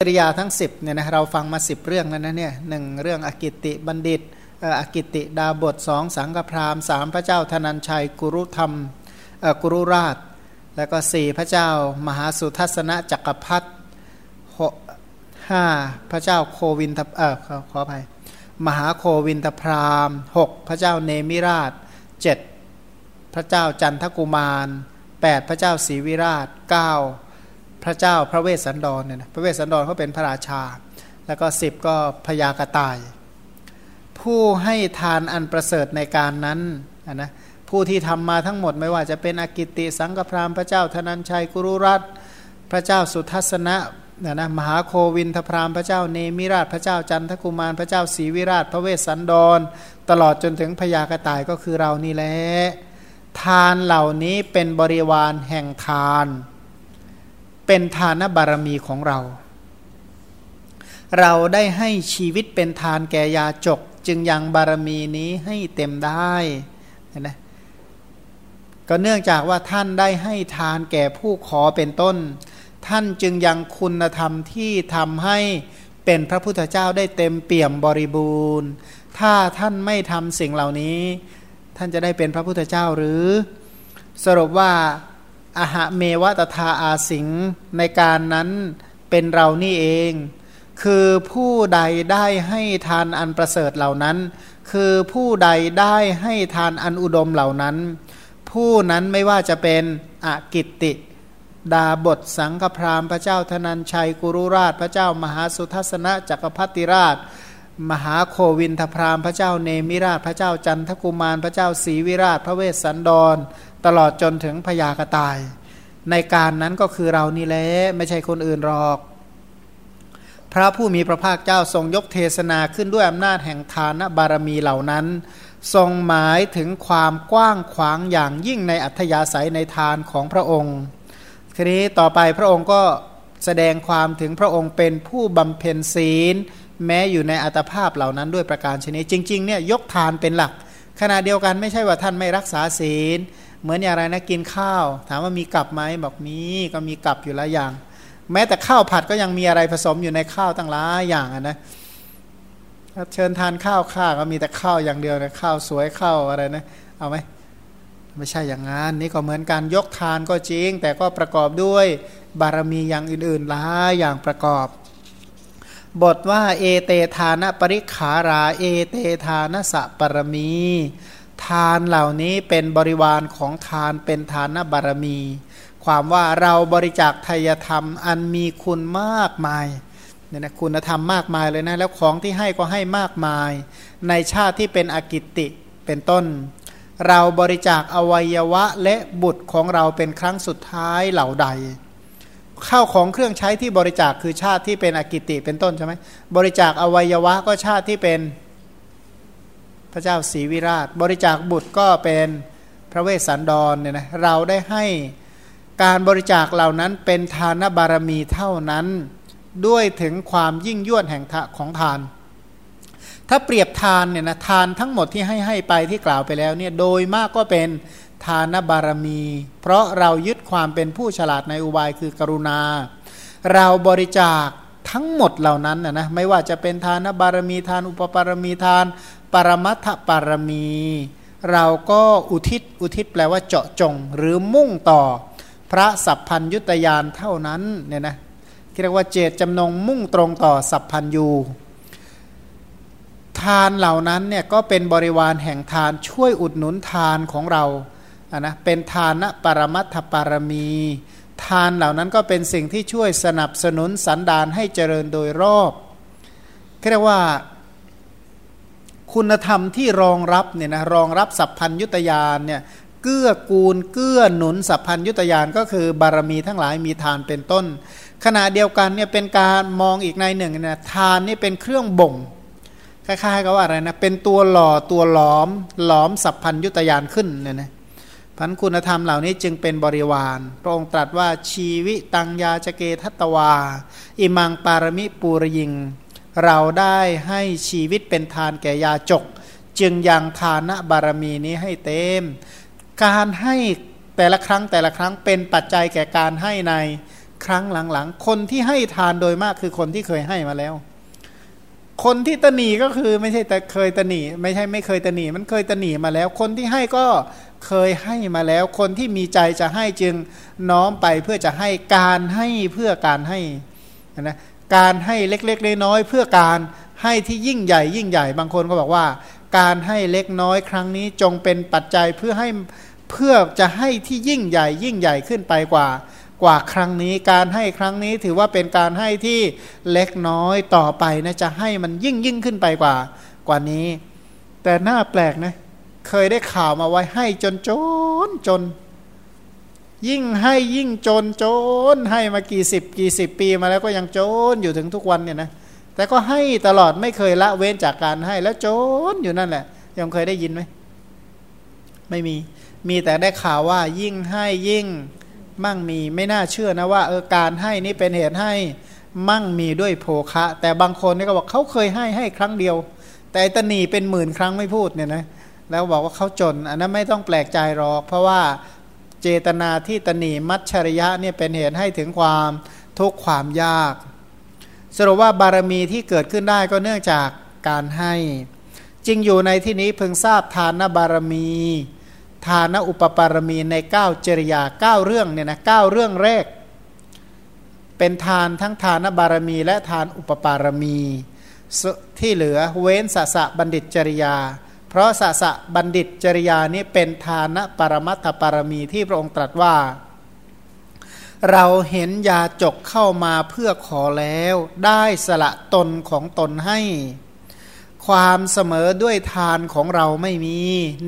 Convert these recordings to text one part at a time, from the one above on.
จริยาทั้ง 10เนี่ยนะเราฟังมา 10 เรื่องแล้วนะเนี่ยหนึ่งเรื่องอกิติบัณฑิตอกิติดาบทสองสังฆพราหมณ์สามพระเจ้าธนัญชัยกุรุธรรมกุรุราช แล้วก็สี่พระเจ้ามหาสุทัศนจักรพรรดิห้าพระเจ้าโควินทเออขออภัยมหาโควินทพราหมณ์หกพระเจ้าเนมิราชเจ็ดพระเจ้าจันทกุมารแปดพระเจ้าศรีวิราชเก้า พระเจ้าพระเวสสันดรเนี่ยนะพระเวสสันดรเขาเป็นพระราชา แล้วก็สิบก็พญากระต่าย ผู้ให้ทานอันประเสริฐในการนั้นนะผู้ที่ทำมาทั้งหมดไม่ว่าจะเป็นอากิติสังกพรามพระเจ้าธนัญชัยกุรุรัตพระเจ้าสุทัศนะนะนะมหาโควินทพรามพระเจ้าเนมิราชพระเจ้าจันทกุมารพระเจ้าศรีวิราชพระเวสสันดร ตลอดจนถึงพญากระต่ายก็คือเรานี่แหละทานเหล่านี้เป็นบริวารแห่งทาน เป็นทานบารมีของเรา เราได้ให้ชีวิตเป็นทานแก่ยาจก จึงยังบารมีนี้ให้เต็มได้นะก็เนื่องจากว่าท่านได้ให้ทานแก่ผู้ขอเป็นต้น ท่านจึงยังคุณธรรมที่ทำให้เป็นพระพุทธเจ้าได้เต็มเปี่ยมบริบูรณ์ ถ้าท่านไม่ทำสิ่งเหล่านี้ ท่านจะได้เป็นพระพุทธเจ้าหรือ สรุปว่า อาหะเมวะตถาอาสิงในการนั้นเป็นเรานี่เอง คือผู้ใดได้ให้ทานอันประเสริฐเหล่านั้น คือผู้ใดได้ให้ทานอันอุดมเหล่านั้น ผู้นั้นไม่ว่าจะเป็นอกิตติดาบทสังฆพรามพระเจ้าธนัญชัยกุรุราช พระเจ้ามหาสุทัศนะจักรพรรดิราช มหาโควินทพราหมพระเจ้าเนมิราช พระเจ้าจันทกุมาร พระเจ้าศรีวิราช พระเวสสันดร ตลอดจนถึงพญากตาย ในการนั้นก็คือเรานี่แหละไม่ใช่คนอื่นหรอก พระผู้มีพระภาคเจ้าทรงยกเทศนาขึ้นด้วยอำนาจแห่งทานบารมีเหล่านั้น ทรงหมายถึงความกว้างขวางอย่างยิ่งในอัธยาศัยในทานของพระองค์ทีนี้ต่อไปพระองค์ก็แสดงความถึงพระองค์เป็นผู้บำเพ็ญศีล แม้อยู่ในอัตภาพเหล่านั้นด้วยประการชนิดจริงๆเนี่ยยกทานเป็นหลัก ขณะเดียวกันไม่ใช่ว่าท่านไม่รักษาศีล เหมือนอย่างไรนะกินข้าว ถามว่ามีกับไหมบอกมีก็มีกับอยู่หลายอย่าง แม้แต่ข้าวผัดก็ยังมีอะไรผสมอยู่ในข้าวตั้งหลายอย่างนะเชิญทานข้าวข้าก็มีแต่ข้าวอย่างเดียวนะข้าวสวยข้าวอะไรนะเอาไหมไม่ใช่อย่างนั้นนี่ก็เหมือนการยกทานก็จริง แต่ก็ประกอบด้วยบารมีอย่างอื่นๆหลายอย่างประกอบ บทว่าเอเตทานะปริขารา เอเตทานะสะปรมี ทานเหล่านี้เป็นบริวารของทานเป็นทานบารมี ความว่าเราบริจาคทายธรรมอันมีคุณมากมายเนี่ยนะคุณธรรมมากมายเลยนะ แล้วของที่ให้ก็ให้มากมาย ในชาติที่เป็นอกิติเป็นต้น เราบริจาคอวัยวะและบุตรของเราเป็นครั้งสุดท้ายเหล่าใดข้าวของเครื่องใช้ที่บริจาคคือชาติที่เป็นอกิติเป็นต้นใช่ไหมบริจาคอวัยวะก็ชาติที่เป็น ระเจ้าศรีวิราช บริจาคบุตรก็เป็นพระเวสสันดรเนี่ยนะเราได้ให้การบริจาคเหล่านั้นเป็นทานบารมีเท่านั้นด้วยถึงความยิ่งยวดแห่งของทาน ถ้าเปรียบทานเนี่ยนะทานทั้งหมดที่ให้ให้ไปที่กล่าวไปแล้วเนี่ยโดยมากก็เป็นทานบารมี เพราะเรายึดความเป็นผู้ฉลาดในอุบายคือกรุณา เราบริจาคทั้งหมดเหล่านั้นนะนะไม่ว่าจะเป็นทานบารมีทานอุปปารมีทาน ปรมัตถปารมี เราก็อุทิศอุทิศแปลว่าเจาะจง หรือมุ่งต่อพระสัพพัญยุตยานเท่านั้นเนี่ยนะเรียกว่าเจตจำนงมุ่งตรงต่อสัพพัญยูทานเหล่านั้นเนี่ยก็เป็นบริวารแห่งทานช่วยอุดหนุนทานของเราะนะเป็นทานนะปรมัตถปารมี ทานเหล่านั้นก็เป็นสิ่งที่ช่วยสนับสนุนสันดานให้เจริญโดยรอบเรียกว่า คุณธรรมที่รองรับเนี่ยนะรองรับสัพพัญยุตยานเนี่ยเกื้อกูลเกื้อหนุนสัพพัญยุตยานก็คือบารมีทั้งหลายมีทานเป็นต้น ขณะเดียวกันเนี่ยเป็นการมองอีกในหนึ่งนะทานนี่เป็นเครื่องบ่งคล้ายๆกับว่าอะไรนะเป็นตัวหล่อตัวหลอมหลอมสัพพัญยุตยานขึ้นเนี่ยนะพันคุณธรรมเหล่านี้จึงเป็นบริวาร พระองค์ตรัสว่าชีวิตังยาจเกทัตวา อิมังปารมิปูรยิง เราได้ให้ชีวิตเป็นทานแก่ยาจก จึงยังทานะบารมีนี้ให้เต็ม การให้แต่ละครั้งแต่ละครั้งเป็นปัจจัยแก่การให้ในครั้งหลังๆ คนที่ให้ทานโดยมากคือคนที่เคยให้มาแล้ว คนที่ตนีก็คือไม่ใช่แต่เคยตนีไม่ใช่ไม่เคยตนีมันเคยตนีมาแล้ว คนที่ให้ก็เคยให้มาแล้ว คนที่มีใจจะให้จึงน้อมไปเพื่อจะให้การให้เพื่อการให้นะ การให้เล็กๆน้อยๆเพื่อการให้ที่ยิ่งใหญ่ ยิ่งใหญ่บางคนก็บอกว่า การให้เล็กน้อยครั้งนี้จงเป็นปัจจัยเพื่อให้เพื่อจะให้ที่ยิ่งใหญ่ ยิ่งใหญ่ขึ้นไปกว่ากว่าครั้งนี้การให้ครั้งนี้ถือว่าเป็นการให้ที่เล็กน้อยต่อไปนะจะให้มันยิ่งยิ่งขึ้นไปกว่ากว่านี้ แต่หน้าแปลกนะเคยได้ข่าวมาไว้ให้จนจนจน ยิ่งให้ยิ่งจนจนให้มากี่สิบกี่สิบปีมาแล้วก็ยังจนอยู่ถึงทุกวันเนี่ยนะแต่ก็ให้ตลอดไม่เคยละเว้นจากการให้แล้วจนอยู่นั่นแหละยังเคยได้ยินไหมไม่มี มีแต่ได้ข่าวว่ายิ่งให้ยิ่งมั่งมีไม่น่าเชื่อนะว่าเออการให้นี่เป็นเหตุให้มั่งมีด้วยโภคะ แต่บางคนนี่ก็บอกเขาเคยให้ให้ครั้งเดียว แต่ตนีเป็นหมื่นครั้งไม่พูดเนี่ยนะแล้วบอกว่าเขาจน อันนั้นไม่ต้องแปลกใจหรอก เพราะว่า เจตนาที่ตนีมัจฉริยะเนี่ยเป็นเหตุให้ถึงความทุกข์ความยาก สรุปว่าบารมีที่เกิดขึ้นได้ก็เนื่องจากการให้จริงอยู่ในที่นี้เพิ่งทราบทานบารมี ทานอุปปารมีใน 9 จริยา 9 เรื่องเนี่ยนะเเรื่องแรก เป็นทานทั้งทานบารมีและทานอุปปารมี ที่เหลือเว้นสสะบัณฑิตจริยา เพราะสสะบัณฑิตจริยานี้เป็นทานะปรมัตถปารมีที่พระองค์ตรัสว่า เราเห็นยาจกเข้ามาเพื่อขอแล้ว ได้สละตนของตนให้ ความเสมอด้วยทานของเราไม่มี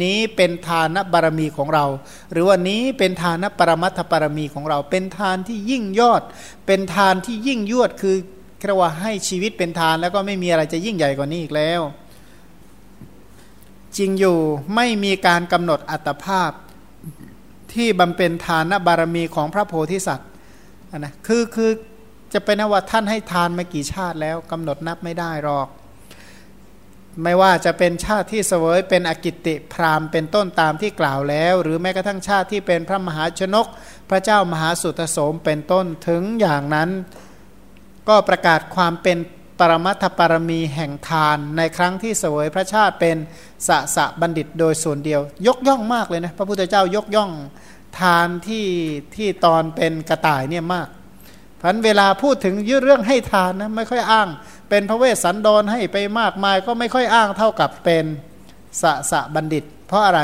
นี้เป็นทานบารมีของเรา หรือว่านี้เป็นทานปรมัตถบารมีของเรา เป็นทานที่ยิ่งยอด เป็นทานที่ยิ่งยวดคือเรียกว่าให้ชีวิตเป็นทานแล้วก็ไม่มีอะไรจะยิ่งใหญ่กว่านี้อีกแล้ว จริงอยู่ไม่มีการกำหนดอัตภาพที่บำเป็นทานบารมีของพระโพธิสัตว์นะคือคือจะเป็นว่าท่านให้ทานมากี่ชาติแล้วกำหนดนับไม่ได้หรอก ไม่ว่าจะเป็นชาติที่เสวยเป็นอกิติพรามเป็นต้นตามที่กล่าวแล้ว หรือแม้กระทั่งชาติที่เป็นพระมหาชนก พระเจ้ามหาสุตโสมเป็นต้นถึงอย่างนั้น ก็ประกาศความเป็น ปรมัตถปรมีแห่งทาน ในครั้งที่เสวยพระชาติเป็นสะสะบัณฑิตโดยส่วนเดียว ยกย่องมากเลยนะพระพุทธเจ้ายกย่องทานที่ที่ตอนเป็นกระต่ายเนี่ยมากพันเวลาพูดถึงยืดเรื่องให้ทานนะไม่ค่อยอ้าง เป็นพระเวสสันดรให้ไปมากมายก็ไม่ค่อยอ้างเท่ากับเป็นสะสะบัณฑิต เพราะอะไร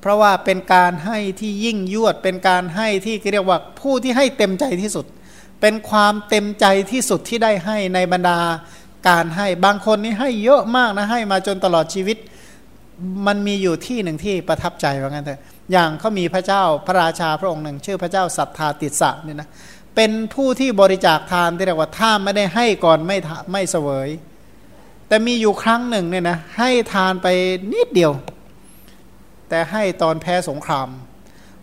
เพราะว่าเป็นการให้ที่ยิ่งยวดเป็นการให้ที่เรียกว่าผู้ที่ให้เต็มใจที่สุด เป็นความเต็มใจที่สุดที่ได้ให้ในบรรดาการให้บางคนนี่ให้เยอะมากนะให้มาจนตลอดชีวิต มันมีอยู่ที่หนึ่งที่ประทับใจว่างั้นเถอะอย่างเขามีพระเจ้าพระราชาพระองค์หนึ่ง ชื่อพระเจ้าสัทธาติสะเนี่ยนะเป็นผู้ที่บริจาคทานที่เรียกว่าถ้าไม่ได้ให้ก่อนไม่ไม่เสวย แต่มีอยู่ครั้งหนึ่งเนี่ยนะให้ทานไปนิดเดียว แต่ให้ตอนแพ้สงคราม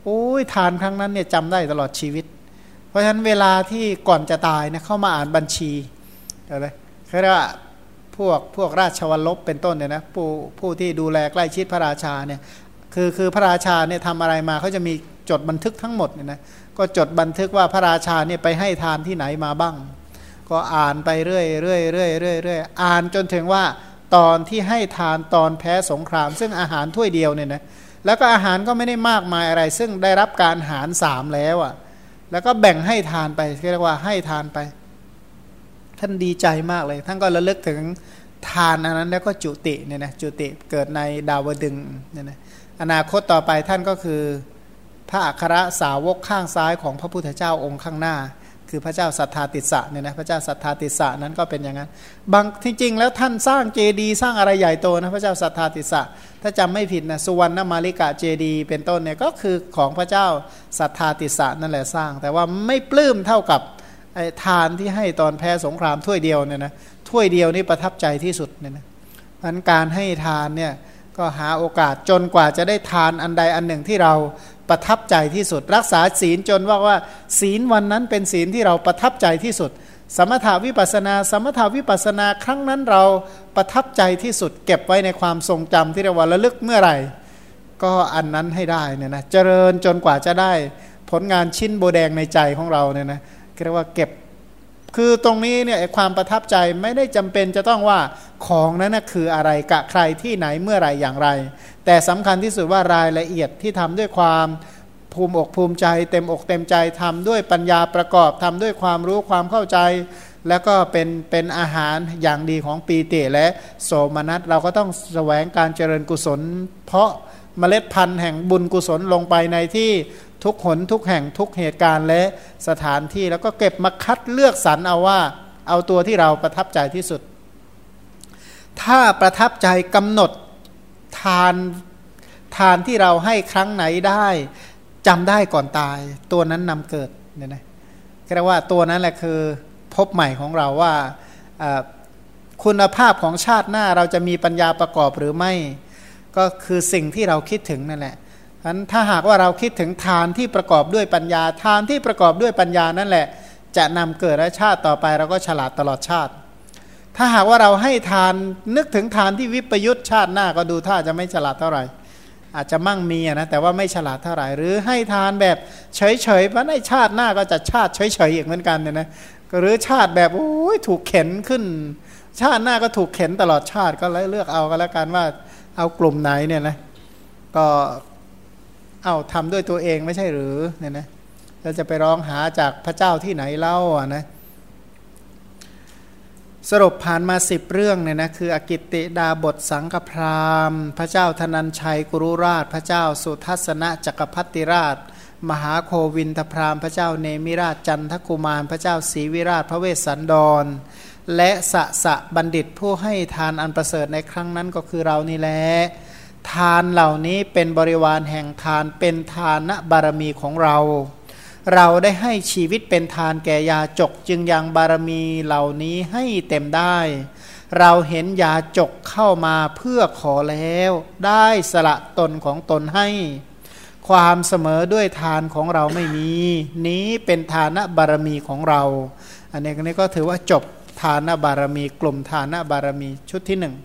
โอ้ยทานครั้งนั้นเนี่ยจำได้ตลอดชีวิต เพราะฉะนั้นเวลาที่ก่อนจะตายเนี่ยเข้ามาอ่านบัญชีอะไรเขาเรียกว่าพวกพวกราชวัลลบเป็นต้นเนี่ยนะผู้ผู้ที่ดูแลใกล้ชิดพระราชาเนี่ยคือคือพระราชาเนี่ยทำอะไรมาเขาจะมีจดบันทึกทั้งหมดเนี่ยนะก็จดบันทึกว่าพระราชาเนี่ยไปให้ทานที่ไหนมาบ้าง ก็อ่านไปเรื่อยเรื่อยเรื่อยเรื่อยเรื่อยอ่านจนถึงว่าตอนที่ให้ทานตอนแพ้สงคราม ซึ่งอาหารถ้วยเดียวเนี่ยนะแล้วก็อาหารก็ไม่ได้มากมายอะไร ซึ่งได้รับการหารสามแล้วอะ่ะ แล้วก็แบ่งให้ทานไปเรียกว่าให้ทานไป ท่านดีใจมากเลย ท่านก็ระลึกถึงทานอันนั้นแล้วก็จุติเนี่ยนะจุติเกิดในดาวดึงเนี่ยนะอนาคตต่อไปท่านก็คือพระอัครสาวกข้างซ้ายของพระพุทธเจ้าองค์ข้างหน้า คือพระเจ้าสัทธาติสะเนี่ยนะพระเจ้าสัทธาติสะนั้นก็เป็นอย่างนั้น บางที่จริงแล้วท่านสร้างเจดีย์สร้างอะไรใหญ่โตนะพระเจ้าสัทธาติสะถ้าจำไม่ผิดนะสุวรรณมาริกะเจดีย์เป็นต้นเนี่ยก็คือของพระเจ้าสัทธาติสะนั่นแหละสร้าง แต่ว่าไม่ปลื้มเท่ากับทานที่ให้ตอนแพ้สงครามถ้วยเดียวเนี่ยนะถ้วยเดียวนี่ประทับใจที่สุดเนี่ยนะพันการให้ทานเนี่ยก็หาโอกาสจนกว่าจะได้ทานอันใดอันหนึ่งที่เรา ประทับใจที่สุด รักษาศีลจนว่าว่า ศีลวันนั้นเป็นศีลที่เราประทับใจที่สุด สมถาวิปัสนา สมถาวิปัสนาครั้งนั้นเราประทับใจที่สุด เก็บไว้ในความทรงจำที่เราวันระลึกเมื่อไหร่ ก็อันนั้นให้ได้เนี่ยนะเจริญจนกว่าจะได้ ผลงานชิ้นโบแดงในใจของเราเนี่ยนะเรียกว่าเก็บ คือตรงนี้เนี่ยความประทับใจไม่ได้จำเป็นจะต้องว่าของนั้นนะคืออะไรกะใครที่ไหนเมื่อไรอย่างไร แต่สำคัญที่สุดว่ารายละเอียดที่ทำด้วยความภูมิอกภูมิใจ เต็มอกเต็มใจทำด้วยปัญญาประกอบทำด้วยความรู้ความเข้าใจ แล้วก็เป็นเป็นอาหารอย่างดีของปีเตและโสมนัสเราก็ต้องแสวงการเจริญกุศล เพราะเมล็ดพันธุ์แห่งบุญกุศลลงไปในที่ ทุกหนทุกแห่งทุกเหตุการณ์และสถานที่แล้วก็เก็บมาคัดเลือกสรรเอาว่า เอาตัวที่เราประทับใจที่สุด ถ้าประทับใจกำหนดทานทานที่เราให้ครั้งไหนได้จำได้ก่อนตาย ตัวนั้นนำเกิดเนี่ยนะเรียกว่าตัวนั้นแหละคือพบใหม่ของเราว่าคุณภาพของชาติหน้าเราจะมีปัญญาประกอบหรือไม่ ก็คือสิ่งที่เราคิดถึงนั่นแหละ ฉะนั้นถ้าหากว่าเราคิดถึงทานที่ประกอบด้วยปัญญาทานที่ประกอบด้วยปัญญานั่นแหละ จะนำเกิดและชาติต่อไปเราก็ฉลาดตลอดชาติ ถ้าหากว่าเราให้ทานนึกถึงทานที่วิปยุตชาติหน้าก็ดูท่าจะไม่ฉลาดเท่าไหร่ อาจจะมั่งมีนะแต่ว่าไม่ฉลาดเท่าไหร่ หรือให้ทานแบบเฉยๆเพราะในชาติหน้าก็จะชาติเฉยๆอีกเหมือนกันเนี่ยนะหรือชาติแบบโอ้ยถูกเข็นขึ้น ชาติหน้าก็ถูกเข็นตลอดชาติก็เลยเลือกเอาก็แล้วกันว่าเอากลุ่มไหนเนี่ยนะก็ เอาทำด้วยตัวเองไม่ใช่หรือเนี่ยนะเราจะไปร้องหาจากพระเจ้าที่ไหนเล่าอะนะสรุปผ่านมาสิบเรื่องเนี่ยนะคืออกิติดาบทสังฆพรามพระเจ้าธนัญชัยกุรุราช พระเจ้าสุทัศนะจักรพัติราช มหาโควินทพรามพระเจ้าเนมิราชจันทกุมาร พระเจ้าศรีวิราชพระเวสสันดร และสะสะบัณฑิตผู้ให้ทานอันประเสริฐในครั้งนั้นก็คือเรานี่แหละ ทานเหล่านี้เป็นบริวารแห่งทานเป็นทานบารมีของเรา เราได้ให้ชีวิตเป็นทานแก่ยาจกจึงยังบารมีเหล่านี้ให้เต็มได้ เราเห็นยาจกเข้ามาเพื่อขอแล้ว ได้สละตนของตนให้ ความเสมอด้วยทานของเราไม่มี นี้เป็นทานบารมีของเรา อันนี้ก็ถือว่าจบทานบารมีกลุ่มทานบารมีชุดที่หนึ่ง